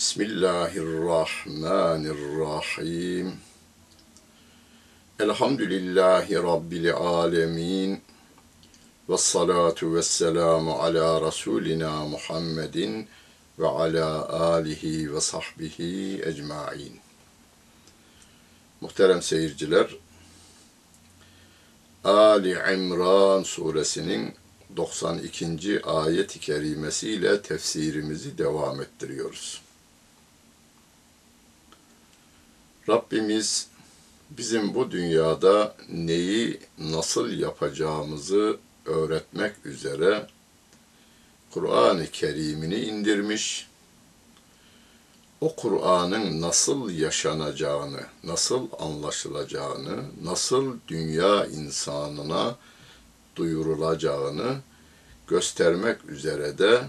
Bismillahirrahmanirrahim. Elhamdülillahi Rabbil alemin. Ve salatu ve selamu ala Resulina Muhammedin ve ala alihi ve sahbihi ecmain. Muhterem seyirciler, Ali İmran suresinin 92. ayet-i kerimesiyle tefsirimizi devam ettiriyoruz. Rabbimiz bizim bu dünyada neyi nasıl yapacağımızı öğretmek üzere Kur'an-ı Kerim'ini indirmiş. O Kur'an'ın nasıl yaşanacağını, nasıl anlaşılacağını, nasıl dünya insanına duyurulacağını göstermek üzere de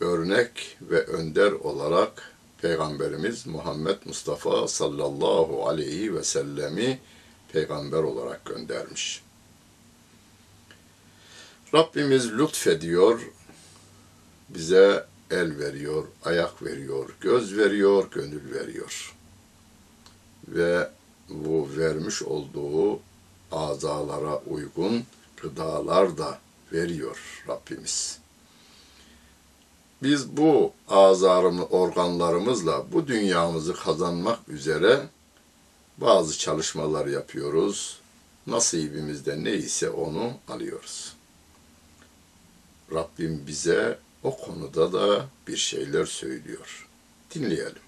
örnek ve önder olarak Peygamberimiz Muhammed Mustafa sallallahu aleyhi ve sellemi peygamber olarak göndermiş. Rabbimiz lütfediyor, bize el veriyor, ayak veriyor, göz veriyor, gönül veriyor. Ve bu vermiş olduğu azalara uygun gıdalar da veriyor Rabbimiz. Biz bu azarımı, organlarımızla bu dünyamızı kazanmak üzere bazı çalışmalar yapıyoruz. Nasibimizde neyse onu alıyoruz. Rabbim bize o konuda da bir şeyler söylüyor. Dinleyelim.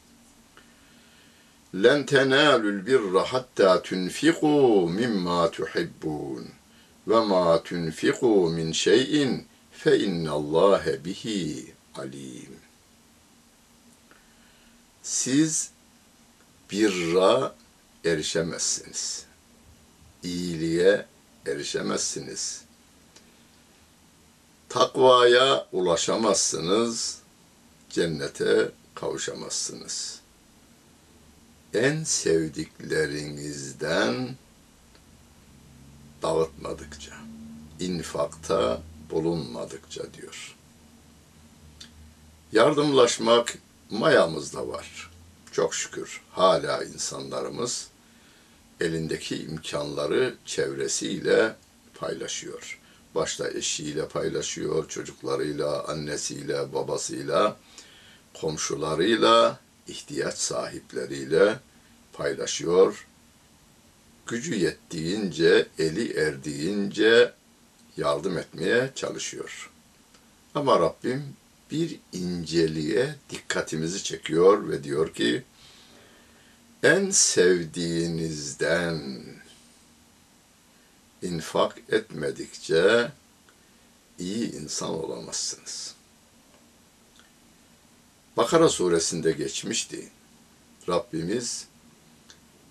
Tenalul birra hatta tunfiqu mimma tuhibbun ve ma tunfiqu min şeyin fe innallâhe bihi alim. Siz birra erişemezsiniz. İyiliğe erişemezsiniz. Takvaya ulaşamazsınız. Cennete kavuşamazsınız. En sevdiklerinizden dağıtmadıkça, infakta bulunmadıkça diyor. Yardımlaşmak mayamızda var. Çok şükür hala insanlarımız elindeki imkanları çevresiyle paylaşıyor. Başta eşiyle paylaşıyor, çocuklarıyla, annesiyle, babasıyla, komşularıyla, ihtiyaç sahipleriyle paylaşıyor. Gücü yettiğince, eli erdiğince yardım etmeye çalışıyor. Ama Rabbim bir inceliğe dikkatimizi çekiyor ve diyor ki en sevdiğinizden infak etmedikçe iyi insan olamazsınız. Bakara suresinde geçmişti. Rabbimiz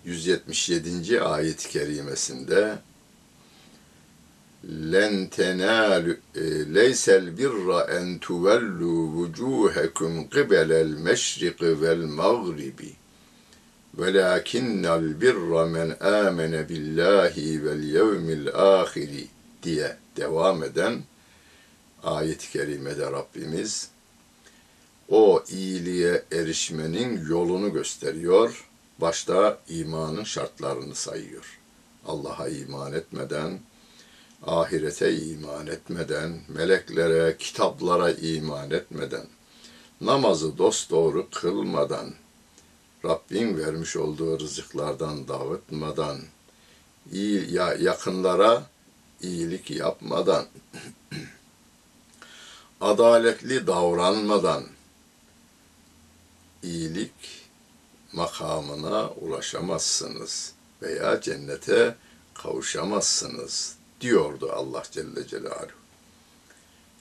177. ayet-i kerimesinde leysel birra en tuvellu vucuhakum qibelel meşriqi vel mağribi velakinnel birra men amene billahi vel yevmil ahiri diye devam eden ayet-i kerimede Rabbimiz o iyiliğe erişmenin yolunu gösteriyor. Başta imanın şartlarını sayıyor. Allah'a iman etmeden, ahirete iman etmeden, meleklere, kitaplara iman etmeden, namazı dosdoğru kılmadan, Rabbin vermiş olduğu rızıklardan dağıtmadan, iyi, ya, yakınlara iyilik yapmadan, adaletli davranmadan, iyilik makamına ulaşamazsınız veya cennete kavuşamazsınız diyordu Allah Celle Celaluhu.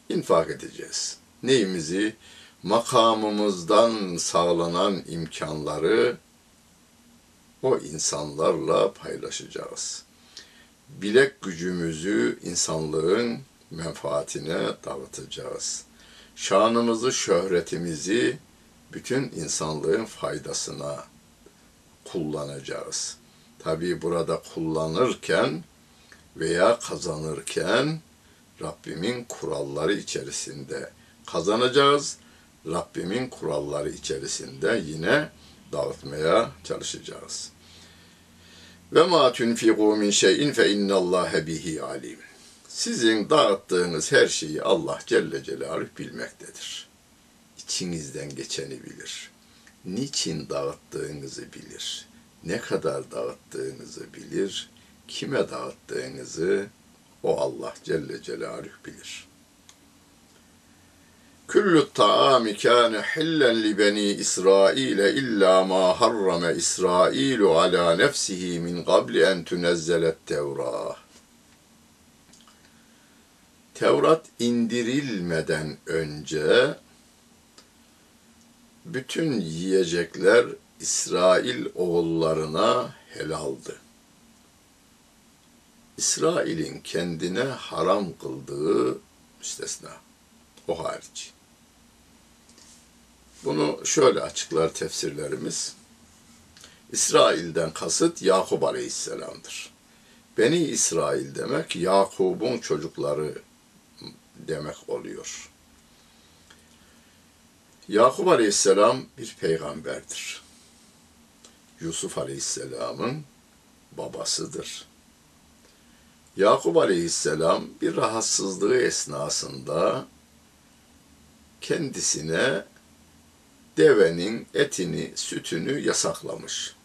İnfak edeceğiz. Neyimizi? Makamımızdan sağlanan imkanları o insanlarla paylaşacağız. Bilek gücümüzü insanlığın menfaatine dağıtacağız. Şanımızı, şöhretimizi bütün insanlığın faydasına kullanacağız. Tabii burada kullanırken veya kazanırken Rabbimin kuralları içerisinde kazanacağız. Rabbimin kuralları içerisinde yine dağıtmaya çalışacağız. Ve ma tunfiqu min şeyin fe innallâhe bihi alim. Sizin dağıttığınız her şeyi Allah Celle Celaluhu bilmektedir. İçinizden geçeni bilir. Niçin dağıttığınızı bilir. Ne kadar dağıttığınızı bilir kime dağıttığınızı o Allah Celle Celaluhu bilir. Küllü ta'ami kâne hillen li beni İsrail illa ma harrame İsrailu ala nefsihi min qabli en tunezzelet Tevrah. Tevrat indirilmeden önce bütün yiyecekler İsrail oğullarına helaldi. İsrail'in kendine haram kıldığı müstesna. O hariç. Bunu şöyle açıklar tefsirlerimiz. İsrail'den kasıt Yakup Aleyhisselam'dır. Beni İsrail demek Yakub'un çocukları demek oluyor. Yakup Aleyhisselam bir peygamberdir. Yusuf Aleyhisselam'ın babasıdır. Yakup Aleyhisselam bir rahatsızlığı esnasında kendisine devenin etini, sütünü yasaklamış.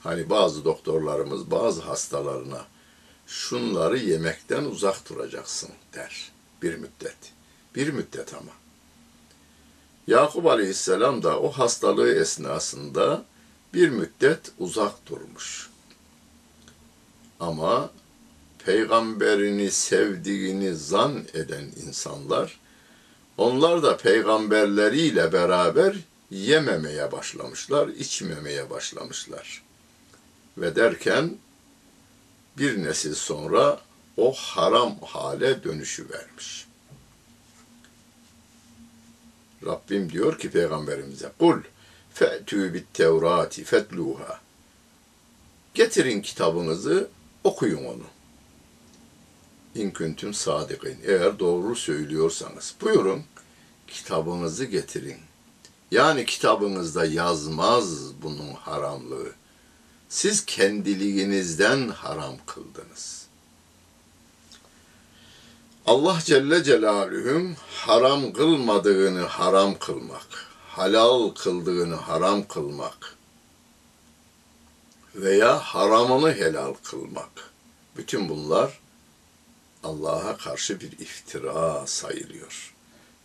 Hani bazı doktorlarımız bazı hastalarına şunları yemekten uzak duracaksın der bir müddet. Bir müddet ama. Yakup Aleyhisselam da o hastalığı esnasında bir müddet uzak durmuş. Ama peygamberini sevdiğini zan eden insanlar, onlar da peygamberleriyle beraber yememeye başlamışlar, içmemeye başlamışlar. Ve derken bir nesil sonra o haram hale dönüşü vermiş. Rabbim diyor ki peygamberimize kul fe'tü bit tevrati fetluha getirin kitabınızı okuyun onu. İn küntüm sadikin. Eğer doğru söylüyorsanız buyurun kitabınızı getirin. Yani kitabınızda yazmaz bunun haramlığı. siz kendiliğinizden haram kıldınız. Allah Celle Celaluhu'nun haram kılmadığını haram kılmak, halal kıldığını haram kılmak veya haramını helal kılmak. Bütün bunlar Allah'a karşı bir iftira sayılıyor.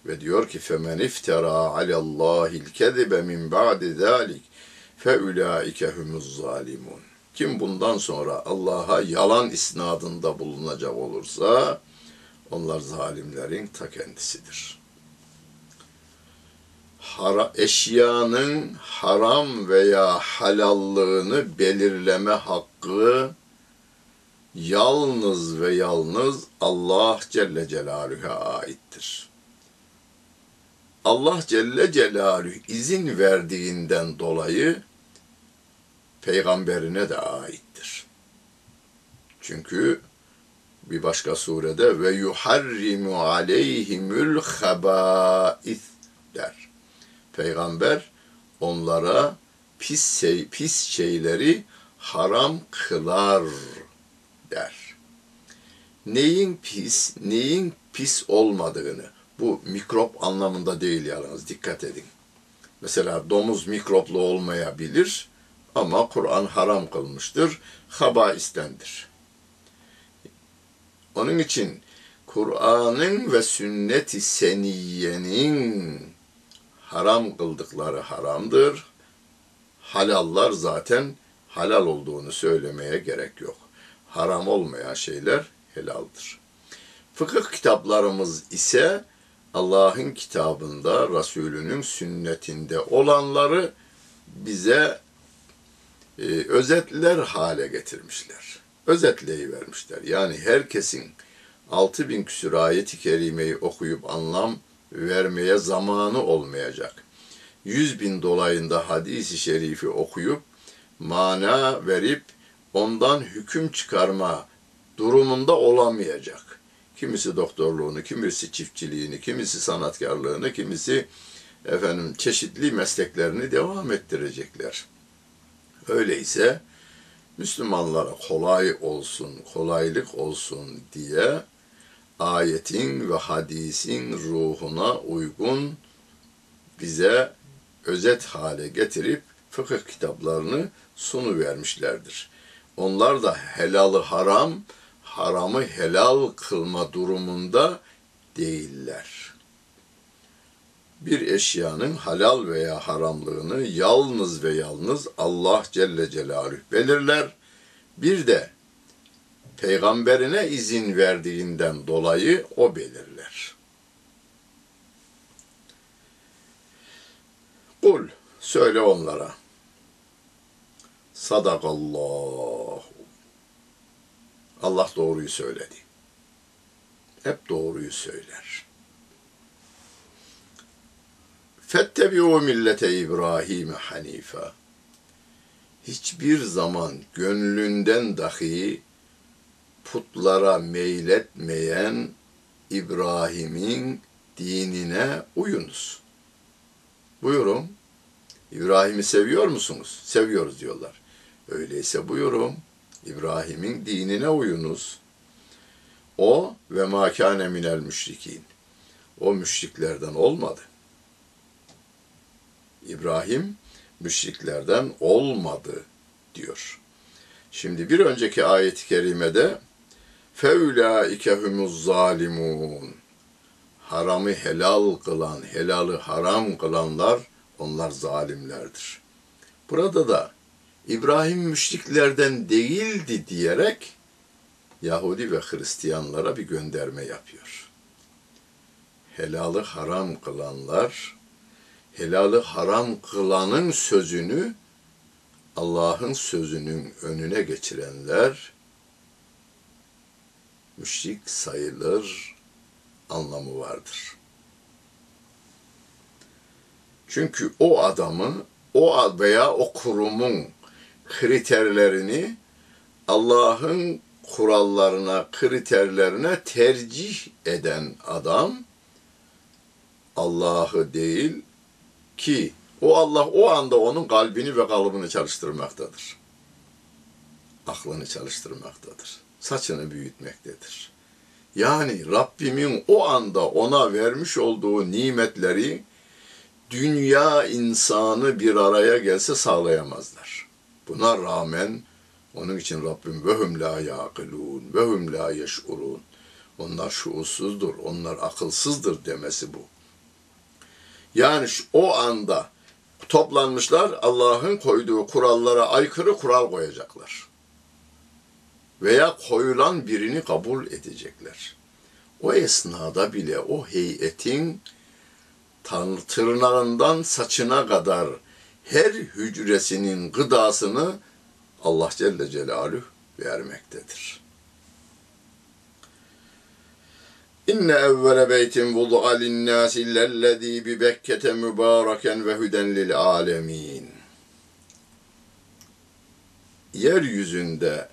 Ve diyor ki femen iftara alallahil kezibe min ba'di zalik fe ulaike humuz zalimun. Kim bundan sonra Allah'a yalan isnadında bulunacak olursa onlar zalimlerin ta kendisidir. Hara, eşyanın haram veya halallığını belirleme hakkı yalnız ve yalnız Allah Celle Celaluhu'ya aittir. Allah Celle Celaluhu izin verdiğinden dolayı peygamberine de aittir. Çünkü bir başka surede ve yuharrimu aleyhimül habais der. Peygamber onlara pis şey, pis şeyleri haram kılar der. Neyin pis, neyin pis olmadığını, bu mikrop anlamında değil yalnız dikkat edin. Mesela domuz mikroplu olmayabilir ama Kur'an haram kılmıştır, habaistendir. Onun için Kur'an'ın ve sünnet-i seniyenin haram kıldıkları haramdır. Halallar zaten halal olduğunu söylemeye gerek yok. Haram olmayan şeyler helaldir. Fıkıh kitaplarımız ise Allah'ın kitabında, Resulünün sünnetinde olanları bize e, özetler hale getirmişler. Özetleyi vermişler. Yani herkesin 6000 küsur ayeti kerimeyi okuyup anlam vermeye zamanı olmayacak. 100 bin dolayında hadisi şerifi okuyup mana verip ondan hüküm çıkarma durumunda olamayacak. Kimisi doktorluğunu, kimisi çiftçiliğini, kimisi sanatkarlığını, kimisi efendim çeşitli mesleklerini devam ettirecekler. Öyleyse Müslümanlara kolay olsun, kolaylık olsun diye ayetin ve hadisin ruhuna uygun bize özet hale getirip fıkıh kitaplarını sunu vermişlerdir. Onlar da helalı haram, haramı helal kılma durumunda değiller. Bir eşyanın halal veya haramlığını yalnız ve yalnız Allah Celle Celaluhu belirler. Bir de peygamberine izin verdiğinden dolayı o belirler. Kul söyle onlara. Sadakallahu. Allah doğruyu söyledi. Hep doğruyu söyler. Fettebi'u millete İbrahim hanife. Hiçbir zaman gönlünden dahi putlara meyletmeyen İbrahim'in dinine uyunuz. Buyurun. İbrahim'i seviyor musunuz? Seviyoruz diyorlar. Öyleyse buyurun. İbrahim'in dinine uyunuz. O ve makane minel müşrikin. O müşriklerden olmadı. İbrahim müşriklerden olmadı diyor. Şimdi bir önceki ayet-i kerimede feulaike humuz zalimun. Haramı helal kılan, helalı haram kılanlar onlar zalimlerdir. Burada da İbrahim müşriklerden değildi diyerek Yahudi ve Hristiyanlara bir gönderme yapıyor. Helalı haram kılanlar, helalı haram kılanın sözünü Allah'ın sözünün önüne geçirenler müşrik sayılır anlamı vardır. Çünkü o adamı, o veya o kurumun kriterlerini Allah'ın kurallarına, kriterlerine tercih eden adam Allah'ı değil ki o Allah o anda onun kalbini ve kalıbını çalıştırmaktadır. aklını çalıştırmaktadır. Saçını büyütmektedir. Yani Rabbimin o anda ona vermiş olduğu nimetleri dünya insanı bir araya gelse sağlayamazlar. Buna rağmen onun için Rabbim vehum la yaqilun vehum la yeş'urun. Onlar şuursuzdur, onlar akılsızdır demesi bu. Yani şu, o anda toplanmışlar Allah'ın koyduğu kurallara aykırı kural koyacaklar. Veya koyulan birini kabul edecekler. O esnada bile o heyetin tırnağından saçına kadar her hücresinin gıdasını Allah Celle Celaluhu vermektedir. İnne evvele beytin vudu'a linnâsi lellezî bi Bekke'te mübâreken ve hüden lil âlemîn. Yeryüzünde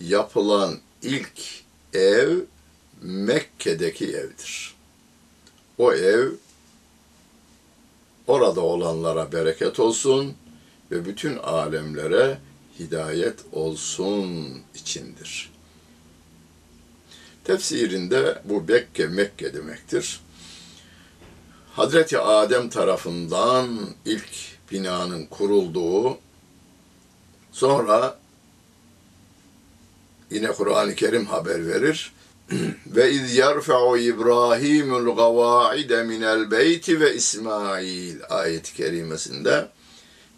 yapılan ilk ev Mekke'deki evdir. O ev orada olanlara bereket olsun ve bütün alemlere hidayet olsun içindir. Tefsirinde bu Bekke Mekke demektir. Hazreti Adem tarafından ilk binanın kurulduğu, sonra yine Kur'an-ı Kerim haber verir. Ve iz yerfa'u İbrahimul gavaide minel beyti ve İsmail ayet-i kerimesinde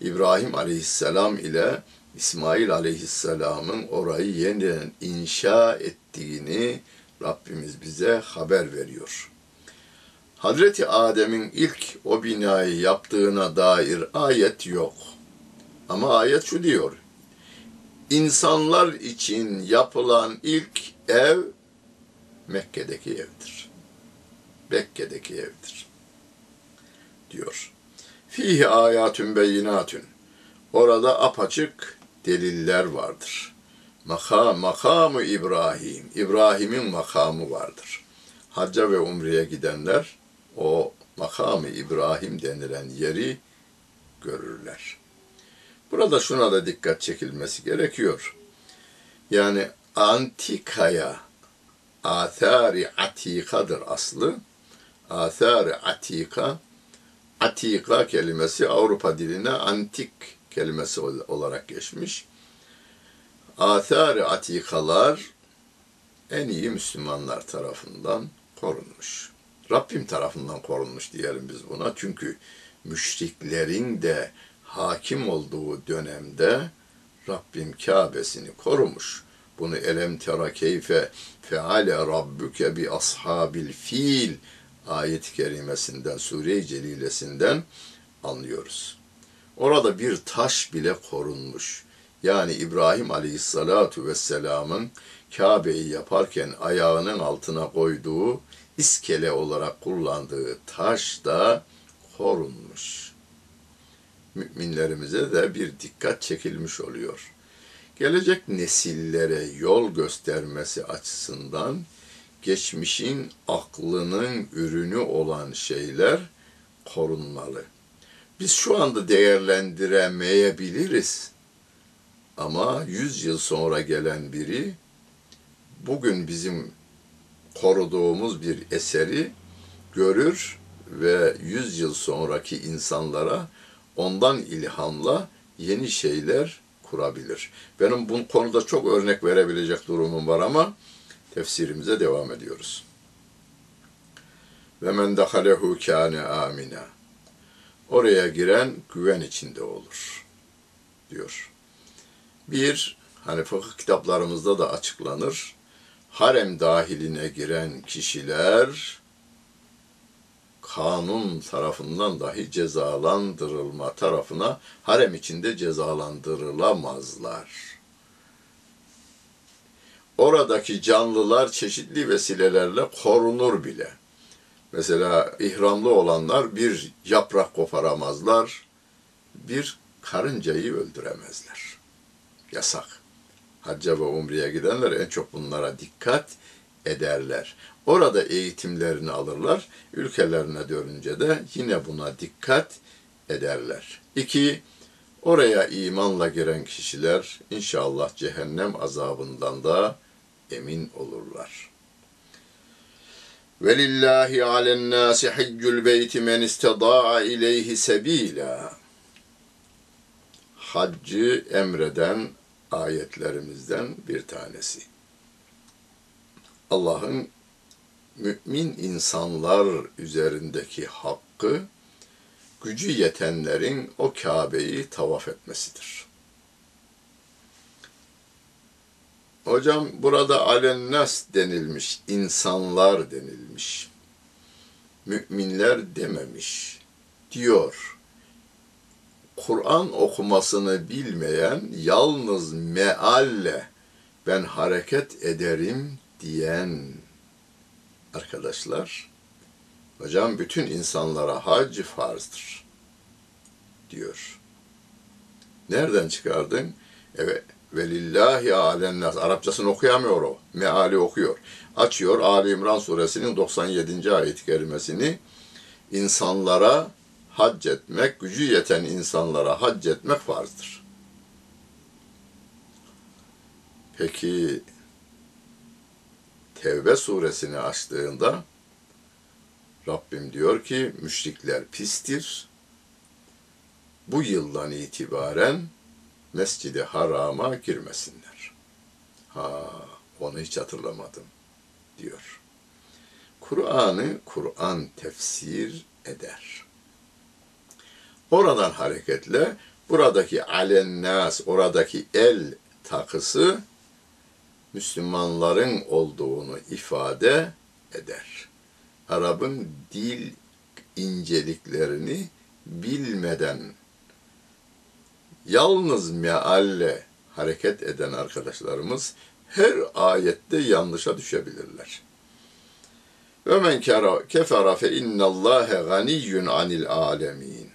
İbrahim aleyhisselam ile İsmail aleyhisselamın orayı yeniden inşa ettiğini Rabbimiz bize haber veriyor. Hazreti Adem'in ilk o binayı yaptığına dair ayet yok. Ama ayet şu diyor. İnsanlar için yapılan ilk ev Mekke'deki evdir. Mekke'deki evdir. Diyor. Fihi ayatun beyinatun. Orada apaçık deliller vardır. Makam, makamı İbrahim, İbrahim'in makamı vardır. Hacca ve umreye gidenler o makamı İbrahim denilen yeri görürler. Burada şuna da dikkat çekilmesi gerekiyor. Yani antikaya athari atikadır aslı. Athari atika atika kelimesi Avrupa diline antik kelimesi olarak geçmiş. Athari atikalar en iyi Müslümanlar tarafından korunmuş. Rabbim tarafından korunmuş diyelim biz buna. Çünkü müşriklerin de hakim olduğu dönemde Rabbim Kabe'sini korumuş. Bunu elem tera keyfe feale rabbuke bi ashabil fil ayet-i kerimesinden, sure-i celilesinden anlıyoruz. Orada bir taş bile korunmuş. Yani İbrahim aleyhissalatu vesselamın Kabe'yi yaparken ayağının altına koyduğu iskele olarak kullandığı taş da korunmuş. Müminlerimize de bir dikkat çekilmiş oluyor. Gelecek nesillere yol göstermesi açısından geçmişin aklının ürünü olan şeyler korunmalı. Biz şu anda değerlendiremeyebiliriz. Ama yüz yıl sonra gelen biri bugün bizim koruduğumuz bir eseri görür ve yüz yıl sonraki insanlara ondan ilhamla yeni şeyler kurabilir. Benim bu konuda çok örnek verebilecek durumum var ama tefsirimize devam ediyoruz. Ve men dehalehu kâne amina. Oraya giren güven içinde olur diyor. Bir, hani fıkıh kitaplarımızda da açıklanır. Harem dahiline giren kişiler kanun tarafından dahi cezalandırılma tarafına harem içinde cezalandırılamazlar. Oradaki canlılar çeşitli vesilelerle korunur bile. Mesela ihramlı olanlar bir yaprak koparamazlar, bir karıncayı öldüremezler. Yasak. Hacca ve umreye gidenler en çok bunlara dikkat ederler. Orada eğitimlerini alırlar. Ülkelerine dönünce de yine buna dikkat ederler. İki, Oraya imanla giren kişiler inşallah cehennem azabından da emin olurlar. Velillahi alen nasi haccul beyti men istada'a ileyhi sebila. Haccı emreden ayetlerimizden bir tanesi. Allah'ın mümin insanlar üzerindeki hakkı gücü yetenlerin o Kabe'yi tavaf etmesidir. Hocam burada alennas denilmiş, insanlar denilmiş. Müminler dememiş diyor. Kur'an okumasını bilmeyen yalnız mealle ben hareket ederim diyen arkadaşlar hocam bütün insanlara hac farzdır diyor. Nereden çıkardın? Evet Velillahi alennas. Arapçasını okuyamıyor o. Meali okuyor. Açıyor Ali İmran suresinin 97. ayet-i kerimesini. İnsanlara hac etmek, gücü yeten insanlara hac etmek farzdır. Peki Tevbe suresini açtığında Rabbim diyor ki müşrikler pistir. Bu yıldan itibaren Mescidi Haram'a girmesinler. Ha, onu hiç hatırlamadım diyor. Kur'an'ı Kur'an tefsir eder. Oradan hareketle buradaki alennas, oradaki el takısı Müslümanların olduğunu ifade eder. Arap'ın dil inceliklerini bilmeden yalnız mealle hareket eden arkadaşlarımız her ayette yanlışa düşebilirler. Ve men kefara fe innallâhe ganiyyun anil alemin.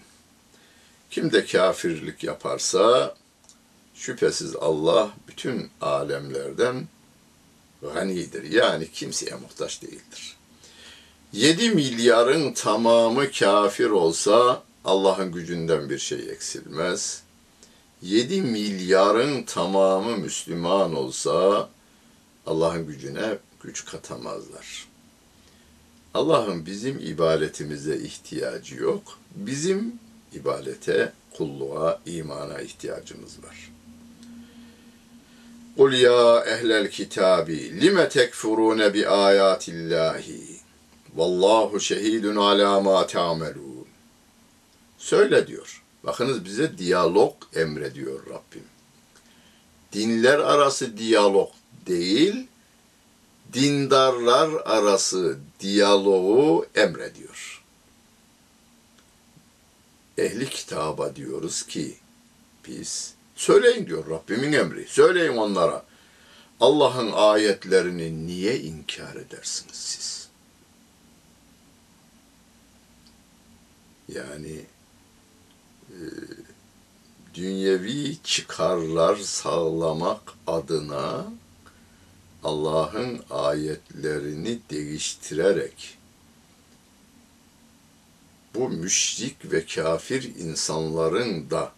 Kim de kafirlik yaparsa şüphesiz Allah bütün alemlerden ganidir. Yani kimseye muhtaç değildir. 7 milyarın tamamı kafir olsa Allah'ın gücünden bir şey eksilmez. 7 milyarın tamamı Müslüman olsa Allah'ın gücüne güç katamazlar. Allah'ın bizim ibadetimize ihtiyacı yok. Bizim ibadete, kulluğa, imana ihtiyacımız var. Kul ya ehlel kitabi lime tekfurune bi ayatillahi vallahu şehidun ala ma ta'melun. Söyle diyor. Bakınız bize diyalog emrediyor Rabbim. Dinler arası diyalog değil, dindarlar arası diyaloğu emrediyor. Ehli kitaba diyoruz ki biz söyleyin diyor Rabbimin emri. Söyleyin onlara. Allah'ın ayetlerini niye inkar edersiniz siz? Yani e, dünyevi çıkarlar sağlamak adına Allah'ın ayetlerini değiştirerek bu müşrik ve kafir insanların da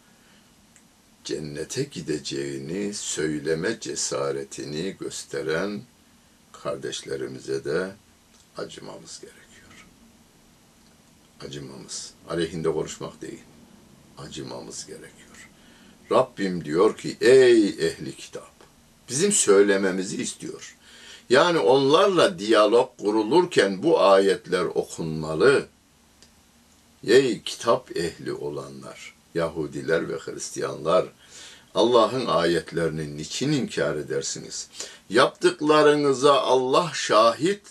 cennete gideceğini söyleme cesaretini gösteren kardeşlerimize de acımamız gerekiyor. Acımamız. Aleyhinde konuşmak değil. Acımamız gerekiyor. Rabbim diyor ki ey ehli kitap bizim söylememizi istiyor. Yani onlarla diyalog kurulurken bu ayetler okunmalı. Ey kitap ehli olanlar, Yahudiler ve Hristiyanlar, Allah'ın ayetlerini niçin inkar edersiniz? Yaptıklarınıza Allah şahit.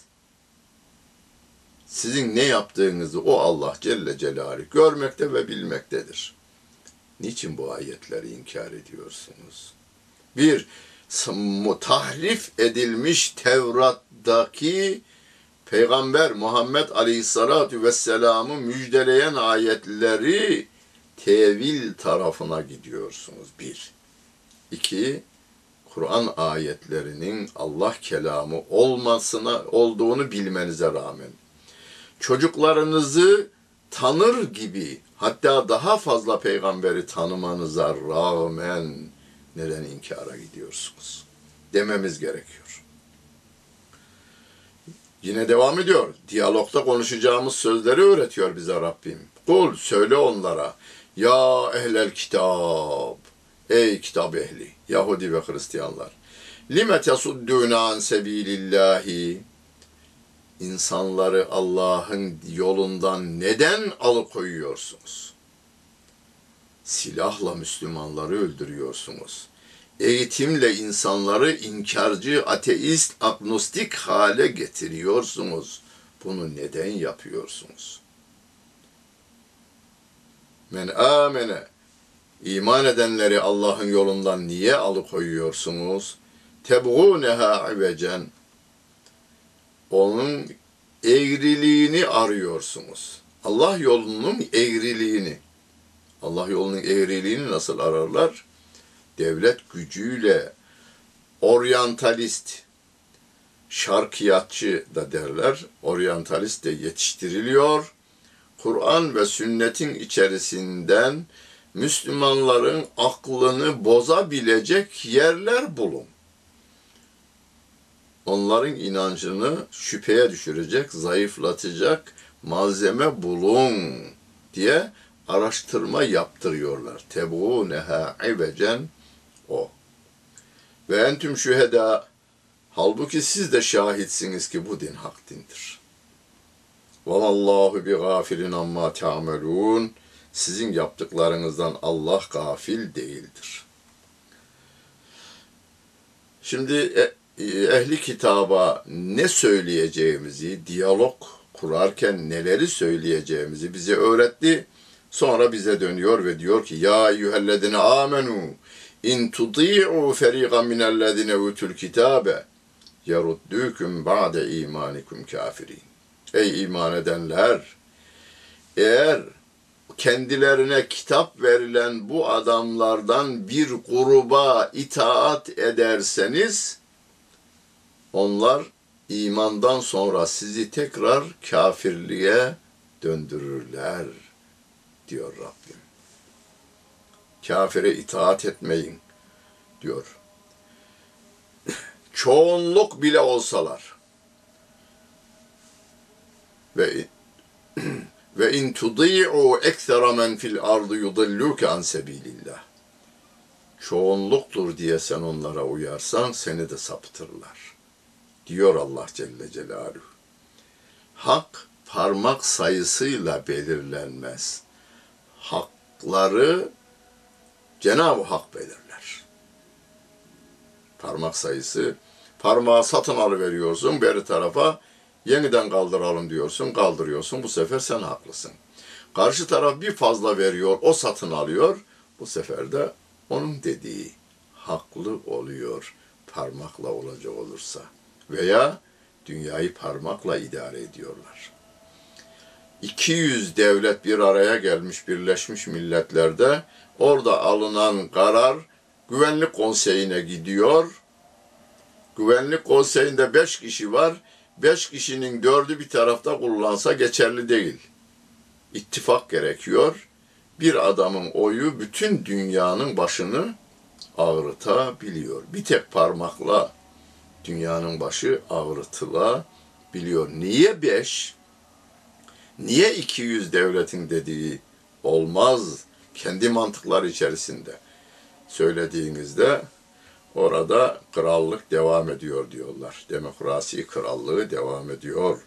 Sizin ne yaptığınızı o Allah Celle Celaluhu görmekte ve bilmektedir. Niçin bu ayetleri inkar ediyorsunuz? Bir, tahrif edilmiş Tevrat'taki Peygamber Muhammed Aleyhisselatü Vesselam'ı müjdeleyen ayetleri tevil tarafına gidiyorsunuz. Bir. İki, Kur'an ayetlerinin Allah kelamı olmasına olduğunu bilmenize rağmen çocuklarınızı tanır gibi hatta daha fazla peygamberi tanımanıza rağmen neden inkara gidiyorsunuz? Dememiz gerekiyor. Yine devam ediyor. Diyalogda konuşacağımız sözleri öğretiyor bize Rabbim. Kul söyle onlara. Ya ehlel kitab. Ey kitap ehli. Yahudi ve Hristiyanlar. Lime tesuddûne an sebilillahi. İnsanları Allah'ın yolundan neden alıkoyuyorsunuz? Silahla Müslümanları öldürüyorsunuz. Eğitimle insanları inkarcı, ateist, agnostik hale getiriyorsunuz. Bunu neden yapıyorsunuz? Men amene iman edenleri Allah'ın yolundan niye alıkoyuyorsunuz? Tebğûneha ivecen onun eğriliğini arıyorsunuz. Allah yolunun eğriliğini. Allah yolunun eğriliğini nasıl ararlar? Devlet gücüyle oryantalist, şarkiyatçı da derler. Oryantalist de yetiştiriliyor. Kur'an ve sünnetin içerisinden Müslümanların aklını bozabilecek yerler bulun onların inancını şüpheye düşürecek, zayıflatacak malzeme bulun diye araştırma yaptırıyorlar. Tebuneha ivecen o. Ve entüm şüheda halbuki siz de şahitsiniz ki bu din hak dindir. Vallahu bi gafilin amma ta'melun. Sizin yaptıklarınızdan Allah gafil değildir. Şimdi e, ehli kitaba ne söyleyeceğimizi, diyalog kurarken neleri söyleyeceğimizi bize öğretti. Sonra bize dönüyor ve diyor ki ya eyyühellezine amenu in tudi'u feriqan minellezine utul kitabe yeruddukum ba'de imanikum kafirin. Ey iman edenler! Eğer kendilerine kitap verilen bu adamlardan bir gruba itaat ederseniz, onlar imandan sonra sizi tekrar kafirliğe döndürürler diyor Rabbim. Kafire itaat etmeyin diyor. Çoğunluk bile olsalar ve ve in tudi'u ekstra men fil ardı yudilluke an sebilillah. Çoğunluktur diye sen onlara uyarsan seni de saptırlar diyor Allah Celle Celaluhu. Hak parmak sayısıyla belirlenmez. Hakları Cenab-ı Hak belirler. Parmak sayısı, parmağı satın alıveriyorsun beri tarafa, yeniden kaldıralım diyorsun, kaldırıyorsun. Bu sefer sen haklısın. Karşı taraf bir fazla veriyor, o satın alıyor. Bu sefer de onun dediği haklı oluyor parmakla olacak olursa veya dünyayı parmakla idare ediyorlar. 200 devlet bir araya gelmiş Birleşmiş Milletler'de orada alınan karar Güvenlik Konseyi'ne gidiyor. Güvenlik Konseyi'nde 5 kişi var. 5 kişinin dördü bir tarafta kullansa geçerli değil. İttifak gerekiyor. Bir adamın oyu bütün dünyanın başını ağrıtabiliyor. Bir tek parmakla dünyanın başı ağrıtılabiliyor. Niye beş? Niye 200 devletin dediği olmaz? Kendi mantıkları içerisinde söylediğinizde orada krallık devam ediyor diyorlar. Demokrasi krallığı devam ediyor.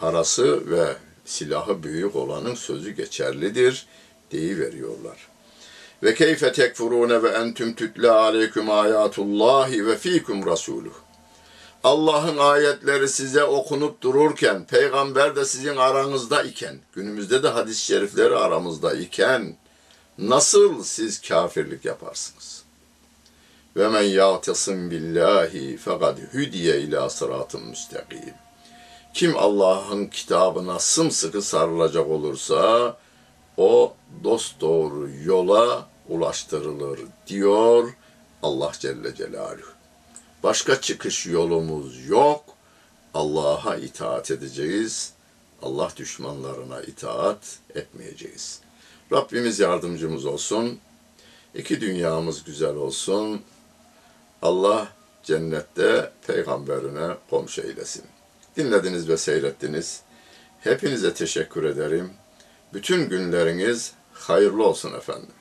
Parası ve silahı büyük olanın sözü geçerlidir deyi veriyorlar. Ve keyfe tekfurune ve entüm tütle aleyküm ayatullahi ve fikum rasuluh. Allah'ın ayetleri size okunup dururken, peygamber de sizin aranızda iken, günümüzde de hadis-i şerifleri aramızda iken, nasıl siz kafirlik yaparsınız? Ve men ya'tasim billahi fekad hüdiye ila sıratın müstakim. Kim Allah'ın kitabına sımsıkı sarılacak olursa, o dost doğru yola ulaştırılır diyor Allah Celle Celaluhu. Başka çıkış yolumuz yok. Allah'a itaat edeceğiz. Allah düşmanlarına itaat etmeyeceğiz. Rabbimiz yardımcımız olsun. İki dünyamız güzel olsun. Allah cennette peygamberine komşu eylesin. Dinlediniz ve seyrettiniz. Hepinize teşekkür ederim. Bütün günleriniz hayırlı olsun efendim.